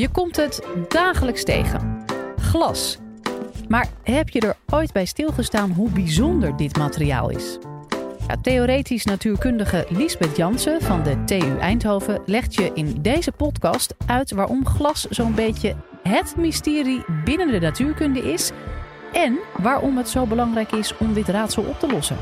Je komt het dagelijks tegen. Glas. Maar heb je er ooit bij stilgestaan hoe bijzonder dit materiaal is? Ja, theoretisch natuurkundige Lisbeth Jansen van de TU Eindhoven legt je in deze podcast uit waarom glas zo'n beetje het mysterie binnen de natuurkunde is en waarom het zo belangrijk is om dit raadsel op te lossen.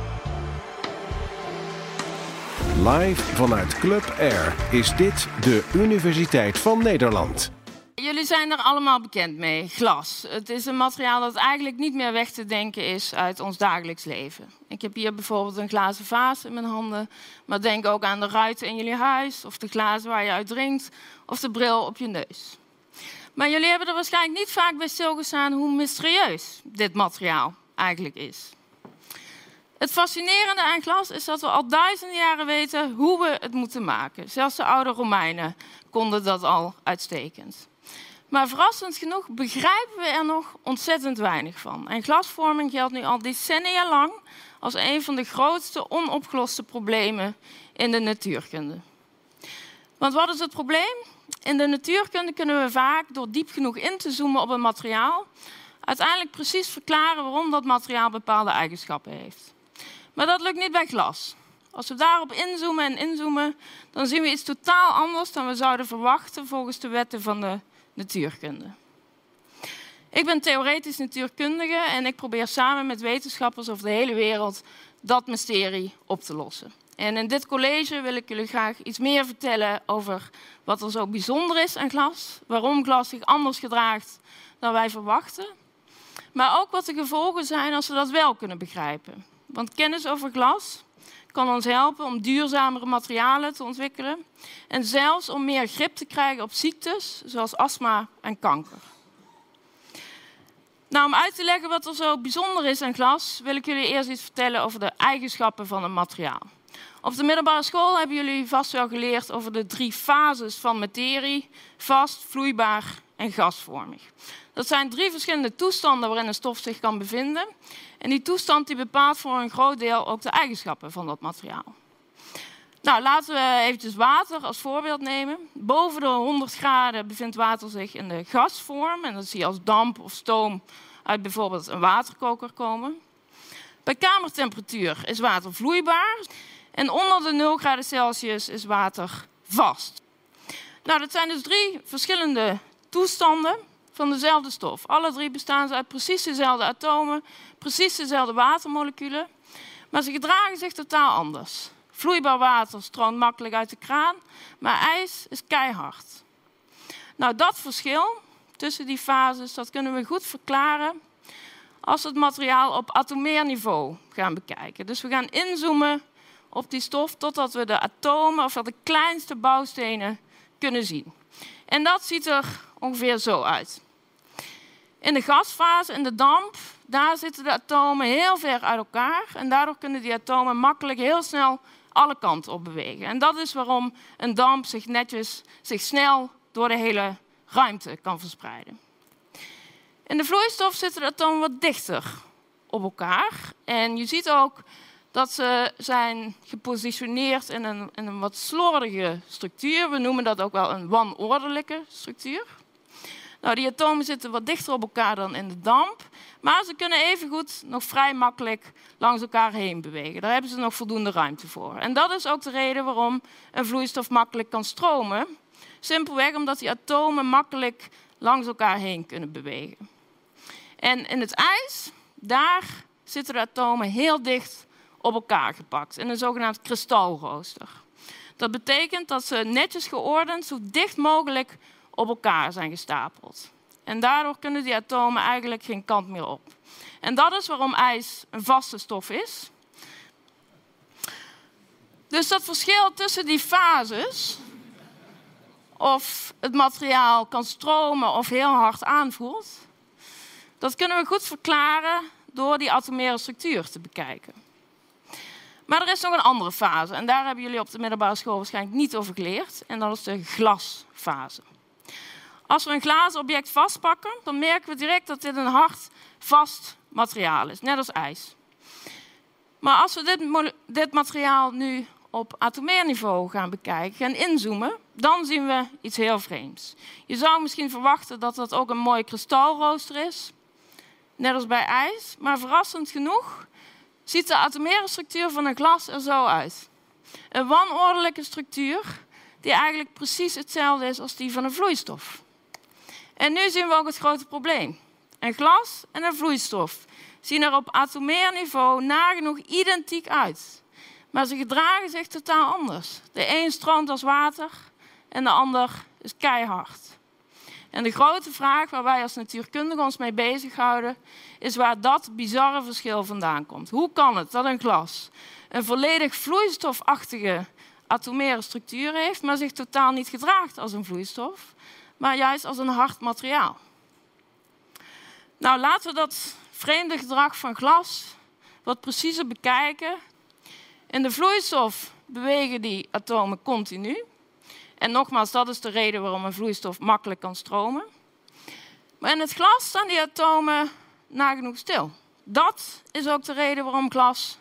Live vanuit Club Air is dit de Universiteit van Nederland. Jullie zijn er allemaal bekend mee, glas. Het is een materiaal dat eigenlijk niet meer weg te denken is uit ons dagelijks leven. Ik heb hier bijvoorbeeld een glazen vaas in mijn handen, maar denk ook aan de ruiten in jullie huis, of de glazen waar je uit drinkt, of de bril op je neus. Maar jullie hebben er waarschijnlijk niet vaak bij stilgestaan hoe mysterieus dit materiaal eigenlijk is. Het fascinerende aan glas is dat we al duizenden jaren weten hoe we het moeten maken. Zelfs de oude Romeinen konden dat al uitstekend. Maar verrassend genoeg begrijpen we er nog ontzettend weinig van. En glasvorming geldt nu al decennia lang als een van de grootste onopgeloste problemen in de natuurkunde. Want wat is het probleem? In de natuurkunde kunnen we vaak, door diep genoeg in te zoomen op een materiaal, uiteindelijk precies verklaren waarom dat materiaal bepaalde eigenschappen heeft. Maar dat lukt niet bij glas. Als we daarop inzoomen en inzoomen, dan zien we iets totaal anders dan we zouden verwachten volgens de wetten van de natuurkunde. Ik ben theoretisch natuurkundige en ik probeer samen met wetenschappers over de hele wereld dat mysterie op te lossen. En in dit college wil ik jullie graag iets meer vertellen over wat er zo bijzonder is aan glas, waarom glas zich anders gedraagt dan wij verwachten, maar ook wat de gevolgen zijn als we dat wel kunnen begrijpen. Want kennis over glas kan ons helpen om duurzamere materialen te ontwikkelen en zelfs om meer grip te krijgen op ziektes zoals astma en kanker. Nou, om uit te leggen wat er zo bijzonder is aan glas, wil ik jullie eerst iets vertellen over de eigenschappen van een materiaal. Op de middelbare school hebben jullie vast wel geleerd over de drie fases van materie: vast, vloeibaar en gasvormig. Dat zijn drie verschillende toestanden waarin een stof zich kan bevinden. En die toestand die bepaalt voor een groot deel ook de eigenschappen van dat materiaal. Nou, laten we eventjes water als voorbeeld nemen. Boven de 100 graden bevindt water zich in de gasvorm. En dat zie je als damp of stoom uit bijvoorbeeld een waterkoker komen. Bij kamertemperatuur is water vloeibaar. En onder de 0 graden Celsius is water vast. Nou, dat zijn dus drie verschillende toestanden van dezelfde stof. Alle drie bestaan ze uit precies dezelfde atomen, precies dezelfde watermoleculen, maar ze gedragen zich totaal anders. Vloeibaar water stroomt makkelijk uit de kraan, maar ijs is keihard. Nou, dat verschil tussen die fases, dat kunnen we goed verklaren als we het materiaal op atomeer niveau gaan bekijken. Dus we gaan inzoomen op die stof totdat we de atomen of de kleinste bouwstenen kunnen zien. En dat ziet er ongeveer zo uit. In de gasfase, in de damp, daar zitten de atomen heel ver uit elkaar. En daardoor kunnen die atomen makkelijk heel snel alle kanten op bewegen. En dat is waarom een damp zich netjes, zich snel door de hele ruimte kan verspreiden. In de vloeistof zitten de atomen wat dichter op elkaar. En je ziet ook dat ze zijn gepositioneerd in een, in een wat slordige structuur. We noemen dat ook wel een wanordelijke structuur. Nou, die atomen zitten wat dichter op elkaar dan in de damp, maar ze kunnen evengoed nog vrij makkelijk langs elkaar heen bewegen. Daar hebben ze nog voldoende ruimte voor. En dat is ook de reden waarom een vloeistof makkelijk kan stromen. Simpelweg omdat die atomen makkelijk langs elkaar heen kunnen bewegen. En in het ijs, daar zitten de atomen heel dicht op elkaar gepakt in een zogenaamd kristalrooster. Dat betekent dat ze netjes geordend, zo dicht mogelijk op elkaar zijn gestapeld. En daardoor kunnen die atomen eigenlijk geen kant meer op. En dat is waarom ijs een vaste stof is. Dus dat verschil tussen die fases, of het materiaal kan stromen of heel hard aanvoelt, dat kunnen we goed verklaren door die atomaire structuur te bekijken. Maar er is nog een andere fase en daar hebben jullie op de middelbare school waarschijnlijk niet over geleerd en dat is de glasfase. Als we een glazen object vastpakken, dan merken we direct dat dit een hard, vast materiaal is, net als ijs. Maar als we dit, dit materiaal nu op atomair niveau gaan bekijken, gaan inzoomen, dan zien we iets heel vreemds. Je zou misschien verwachten dat dat ook een mooi kristalrooster is, net als bij ijs, maar verrassend genoeg ziet de atomaire structuur van een glas er zo uit. Een wanordelijke structuur die eigenlijk precies hetzelfde is als die van een vloeistof. En nu zien we ook het grote probleem. Een glas en een vloeistof zien er op atomair niveau nagenoeg identiek uit. Maar ze gedragen zich totaal anders. De een stroomt als water en de ander is keihard. En de grote vraag waar wij als natuurkundigen ons mee bezighouden, is waar dat bizarre verschil vandaan komt. Hoe kan het dat een glas een volledig vloeistofachtige atomaire structuur heeft, maar zich totaal niet gedraagt als een vloeistof, maar juist als een hard materiaal? Nou, laten we dat vreemde gedrag van glas wat preciezer bekijken. In de vloeistof bewegen die atomen continu. En nogmaals, dat is de reden waarom een vloeistof makkelijk kan stromen. Maar in het glas staan die atomen nagenoeg stil. Dat is ook de reden waarom glas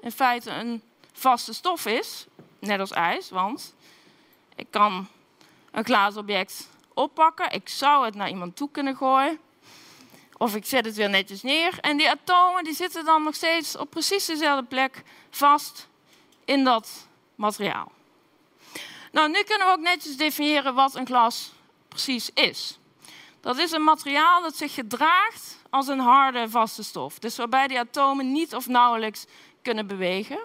in feite een vaste stof is, net als ijs. Want ik kan een glazen object oppakken, ik zou het naar iemand toe kunnen gooien. Of ik zet het weer netjes neer. En die atomen die zitten dan nog steeds op precies dezelfde plek vast in dat materiaal. Nou, nu kunnen we ook netjes definiëren wat een glas precies is. Dat is een materiaal dat zich gedraagt als een harde vaste stof. Dus waarbij die atomen niet of nauwelijks kunnen bewegen.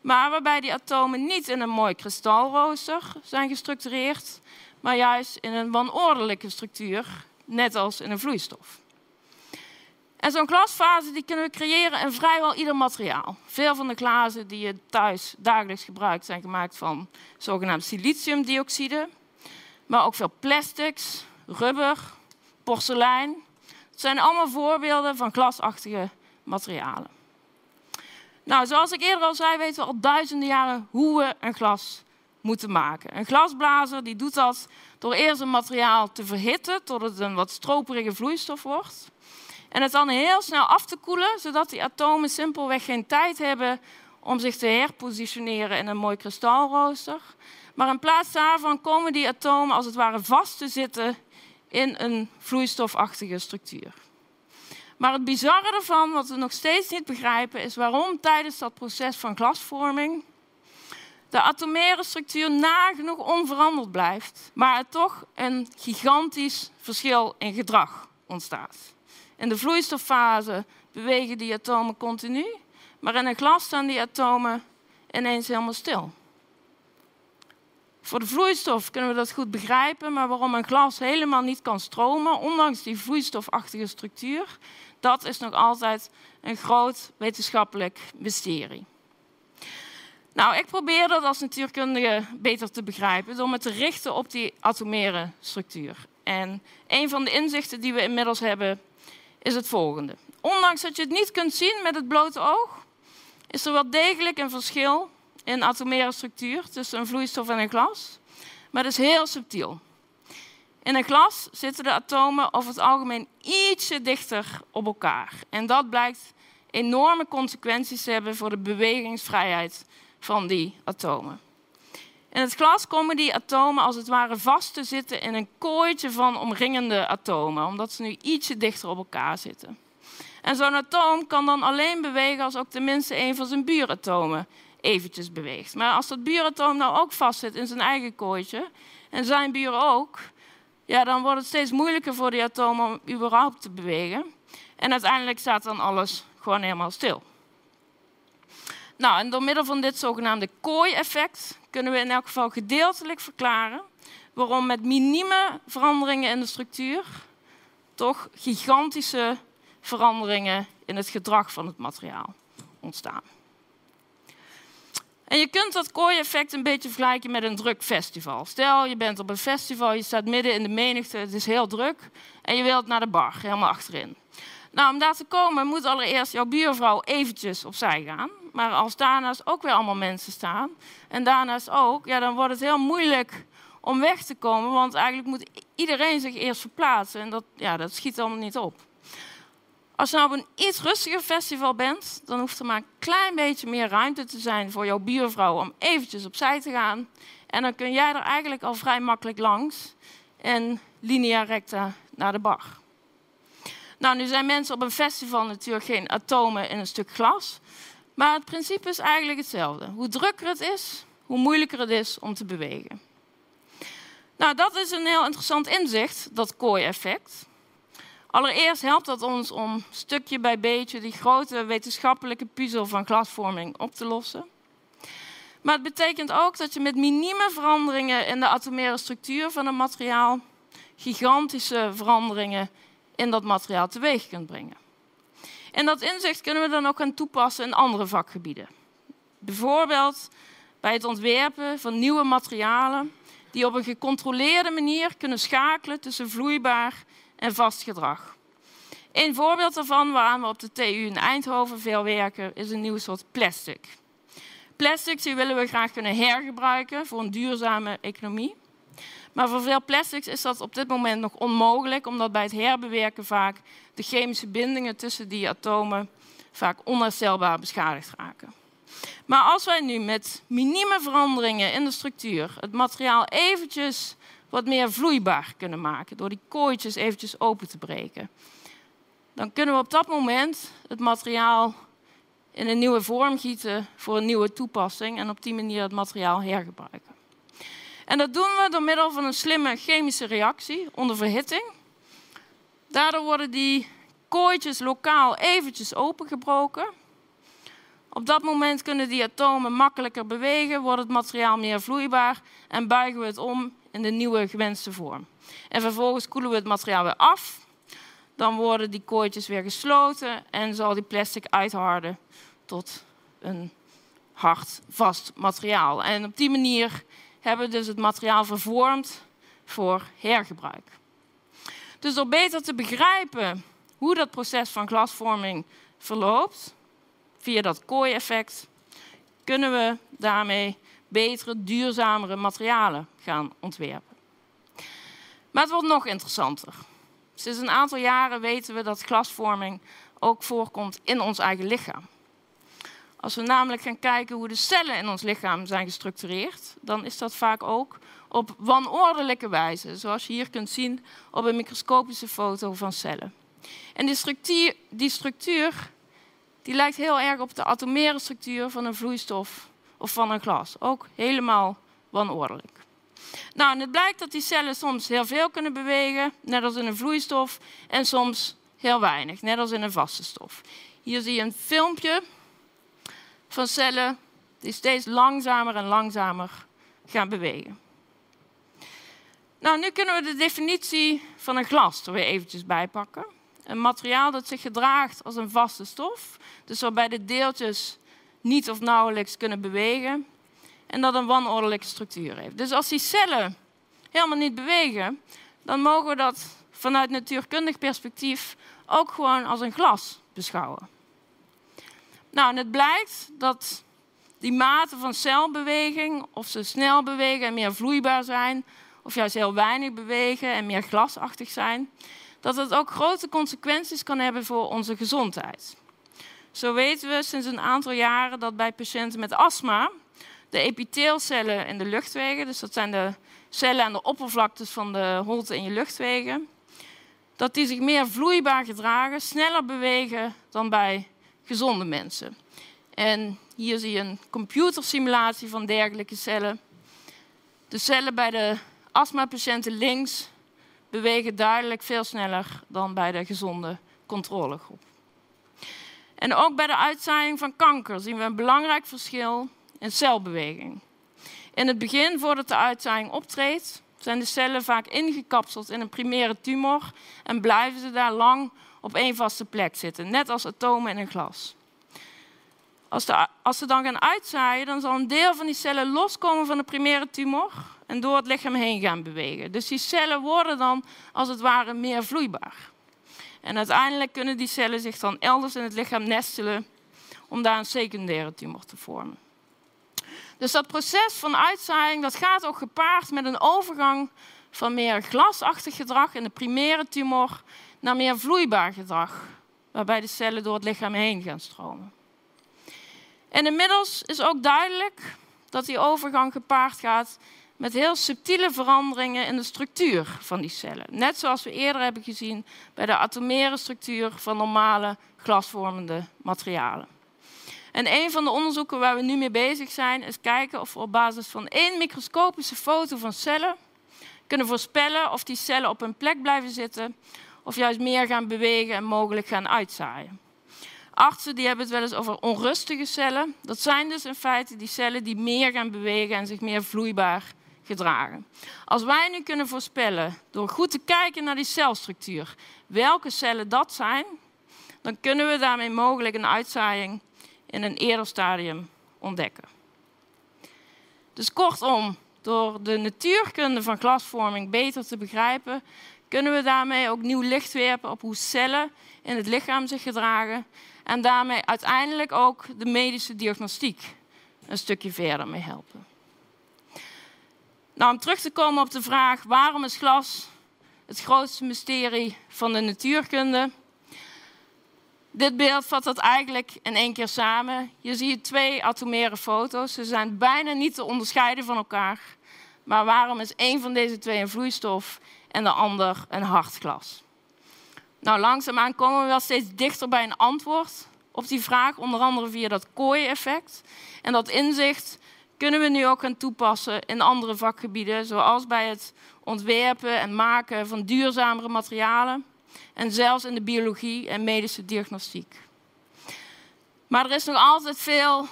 Maar waarbij die atomen niet in een mooi kristalrooster zijn gestructureerd, maar juist in een wanordelijke structuur, net als in een vloeistof. En zo'n glasfase die kunnen we creëren in vrijwel ieder materiaal. Veel van de glazen die je thuis dagelijks gebruikt zijn gemaakt van zogenaamd siliciumdioxide. Maar ook veel plastics, rubber, porselein. Het zijn allemaal voorbeelden van glasachtige materialen. Nou, zoals ik eerder al zei, weten we al duizenden jaren hoe we een glas moeten maken. Een glasblazer die doet dat door eerst een materiaal te verhitten tot het een wat stroperige vloeistof wordt. En het dan heel snel af te koelen, zodat die atomen simpelweg geen tijd hebben om zich te herpositioneren in een mooi kristalrooster. Maar in plaats daarvan komen die atomen als het ware vast te zitten in een vloeistofachtige structuur. Maar het bizarre ervan, wat we nog steeds niet begrijpen, is waarom tijdens dat proces van glasvorming de atomaire structuur nagenoeg onveranderd blijft, maar er toch een gigantisch verschil in gedrag ontstaat. In de vloeistoffase bewegen die atomen continu, maar in een glas staan die atomen ineens helemaal stil. Voor de vloeistof kunnen we dat goed begrijpen, maar waarom een glas helemaal niet kan stromen, ondanks die vloeistofachtige structuur, dat is nog altijd een groot wetenschappelijk mysterie. Nou, ik probeer dat als natuurkundige beter te begrijpen door me te richten op die atomaire structuur. En een van de inzichten die we inmiddels hebben is het volgende. Ondanks dat je het niet kunt zien met het blote oog, is er wel degelijk een verschil in atomaire structuur tussen een vloeistof en een glas. Maar het is heel subtiel. In een glas zitten de atomen over het algemeen ietsje dichter op elkaar. En dat blijkt enorme consequenties te hebben voor de bewegingsvrijheid van die atomen. In het glas komen die atomen als het ware vast te zitten in een kooitje van omringende atomen, omdat ze nu ietsje dichter op elkaar zitten. En zo'n atoom kan dan alleen bewegen als ook tenminste een van zijn buuratomen eventjes beweegt. Maar als dat buuratoom nou ook vastzit in zijn eigen kooitje, en zijn buren ook, ja, dan wordt het steeds moeilijker voor die atomen om überhaupt te bewegen. En uiteindelijk staat dan alles gewoon helemaal stil. Nou, en door middel van dit zogenaamde kooi-effect kunnen we in elk geval gedeeltelijk verklaren waarom met minieme veranderingen in de structuur toch gigantische veranderingen in het gedrag van het materiaal ontstaan. En je kunt dat kooi-effect een beetje vergelijken met een druk festival. Stel, je bent op een festival, je staat midden in de menigte, het is heel druk en je wilt naar de bar, helemaal achterin. Nou, om daar te komen moet allereerst jouw buurvrouw eventjes opzij gaan. Maar als daarnaast ook weer allemaal mensen staan en daarnaast ook, ja, dan wordt het heel moeilijk om weg te komen. Want eigenlijk moet iedereen zich eerst verplaatsen en dat, ja, dat schiet allemaal niet op. Als je nou op een iets rustiger festival bent, dan hoeft er maar een klein beetje meer ruimte te zijn voor jouw buurvrouw om eventjes opzij te gaan. En dan kun jij er eigenlijk al vrij makkelijk langs en linea recta naar de bar. Nou, nu zijn mensen op een festival natuurlijk geen atomen in een stuk glas. Maar het principe is eigenlijk hetzelfde. Hoe drukker het is, hoe moeilijker het is om te bewegen. Nou, dat is een heel interessant inzicht, dat kooi-effect. Allereerst helpt dat ons om stukje bij beetje die grote wetenschappelijke puzzel van glasvorming op te lossen. Maar het betekent ook dat je met minieme veranderingen in de atomaire structuur van een materiaal gigantische veranderingen in dat materiaal teweeg kunt brengen. En dat inzicht kunnen we dan ook gaan toepassen in andere vakgebieden. Bijvoorbeeld bij het ontwerpen van nieuwe materialen die op een gecontroleerde manier kunnen schakelen tussen vloeibaar en vast gedrag. Een voorbeeld daarvan, waar we op de TU in Eindhoven veel werken, is een nieuw soort plastic. Plastics die willen we graag kunnen hergebruiken voor een duurzame economie. Maar voor veel plastics is dat op dit moment nog onmogelijk, omdat bij het herbewerken vaak de chemische bindingen tussen die atomen vaak onherstelbaar beschadigd raken. Maar als wij nu met minieme veranderingen in de structuur het materiaal eventjes wat meer vloeibaar kunnen maken, door die kooitjes eventjes open te breken, dan kunnen we op dat moment het materiaal in een nieuwe vorm gieten voor een nieuwe toepassing en op die manier het materiaal hergebruiken. En dat doen we door middel van een slimme chemische reactie onder verhitting. Daardoor worden die kooitjes lokaal eventjes opengebroken. Op dat moment kunnen die atomen makkelijker bewegen, wordt het materiaal meer vloeibaar en buigen we het om in de nieuwe gewenste vorm. En vervolgens koelen we het materiaal weer af. Dan worden die kooitjes weer gesloten en zal die plastic uitharden tot een hard, vast materiaal. En op die manier hebben dus het materiaal vervormd voor hergebruik. Dus door beter te begrijpen hoe dat proces van glasvorming verloopt, via dat kooi-effect, kunnen we daarmee betere, duurzamere materialen gaan ontwerpen. Maar het wordt nog interessanter. Sinds een aantal jaren weten we dat glasvorming ook voorkomt in ons eigen lichaam. Als we namelijk gaan kijken hoe de cellen in ons lichaam zijn gestructureerd, dan is dat vaak ook op wanordelijke wijze, zoals je hier kunt zien op een microscopische foto van cellen. En die structuur, die structuur die lijkt heel erg op de atomaire structuur van een vloeistof of van een glas. Ook helemaal wanordelijk. Nou, en het blijkt dat die cellen soms heel veel kunnen bewegen, net als in een vloeistof, en soms heel weinig, net als in een vaste stof. Hier zie je een filmpje van cellen die steeds langzamer en langzamer gaan bewegen. Nou, nu kunnen we de definitie van een glas er weer eventjes bijpakken. Een materiaal dat zich gedraagt als een vaste stof, dus waarbij de deeltjes niet of nauwelijks kunnen bewegen en dat een wanordelijke structuur heeft. Dus als die cellen helemaal niet bewegen, dan mogen we dat vanuit natuurkundig perspectief ook gewoon als een glas beschouwen. Nou, en het blijkt dat die maten van celbeweging, of ze snel bewegen en meer vloeibaar zijn, of juist heel weinig bewegen en meer glasachtig zijn, dat het ook grote consequenties kan hebben voor onze gezondheid. Zo weten we sinds een aantal jaren dat bij patiënten met astma de epiteelcellen in de luchtwegen, dus dat zijn de cellen aan de oppervlaktes van de holte in je luchtwegen, dat die zich meer vloeibaar gedragen, sneller bewegen dan bij gezonde mensen. En hier zie je een computersimulatie van dergelijke cellen. De cellen bij de astmapatiënten links bewegen duidelijk veel sneller dan bij de gezonde controlegroep. En ook bij de uitzaaiing van kanker zien we een belangrijk verschil in celbeweging. In het begin, voordat de uitzaaiing optreedt, zijn de cellen vaak ingekapseld in een primaire tumor en blijven ze daar lang op één vaste plek zitten, net als atomen in een glas. Als, de, als ze dan gaan uitzaaien, dan zal een deel van die cellen loskomen van de primaire tumor en door het lichaam heen gaan bewegen. Dus die cellen worden dan als het ware meer vloeibaar. En uiteindelijk kunnen die cellen zich dan elders in het lichaam nestelen om daar een secundaire tumor te vormen. Dus dat proces van uitzaaiing dat gaat ook gepaard met een overgang van meer glasachtig gedrag in de primaire tumor naar meer vloeibaar gedrag waarbij de cellen door het lichaam heen gaan stromen. En inmiddels is ook duidelijk dat die overgang gepaard gaat met heel subtiele veranderingen in de structuur van die cellen. Net zoals we eerder hebben gezien bij de atomaire structuur van normale glasvormende materialen. En een van de onderzoeken waar we nu mee bezig zijn, is kijken of we op basis van één microscopische foto van cellen kunnen voorspellen of die cellen op hun plek blijven zitten of juist meer gaan bewegen en mogelijk gaan uitzaaien. Artsen die hebben het wel eens over onrustige cellen. Dat zijn dus in feite die cellen die meer gaan bewegen en zich meer vloeibaar gedragen. Als wij nu kunnen voorspellen, door goed te kijken naar die celstructuur, welke cellen dat zijn, dan kunnen we daarmee mogelijk een uitzaaiing in een eerder stadium ontdekken. Dus kortom, door de natuurkunde van glasvorming beter te begrijpen, kunnen we daarmee ook nieuw licht werpen op hoe cellen in het lichaam zich gedragen en daarmee uiteindelijk ook de medische diagnostiek een stukje verder mee helpen. Nou, om terug te komen op de vraag waarom is glas het grootste mysterie van de natuurkunde? Dit beeld vat dat eigenlijk in één keer samen. Je ziet twee atomaire foto's. Ze zijn bijna niet te onderscheiden van elkaar. Maar waarom is één van deze twee een vloeistof en de ander een hard glas? Nou, langzaamaan komen we wel steeds dichter bij een antwoord op die vraag, onder andere via dat kooi-effect. En dat inzicht kunnen we nu ook gaan toepassen in andere vakgebieden, zoals bij het ontwerpen en maken van duurzamere materialen en zelfs in de biologie en medische diagnostiek. Maar er is nog altijd veel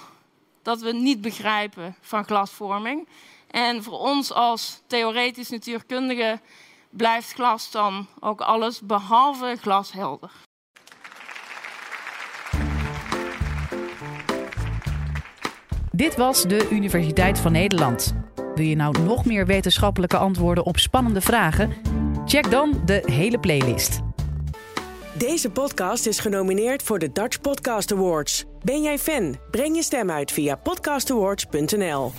dat we niet begrijpen van glasvorming. En voor ons als theoretisch natuurkundigen blijft glas dan ook alles behalve glashelder. Dit was de Universiteit van Nederland. Wil je nou nog meer wetenschappelijke antwoorden op spannende vragen? Check dan de hele playlist. Deze podcast is genomineerd voor de Dutch Podcast Awards. Ben jij fan? Breng je stem uit via podcastawards.nl.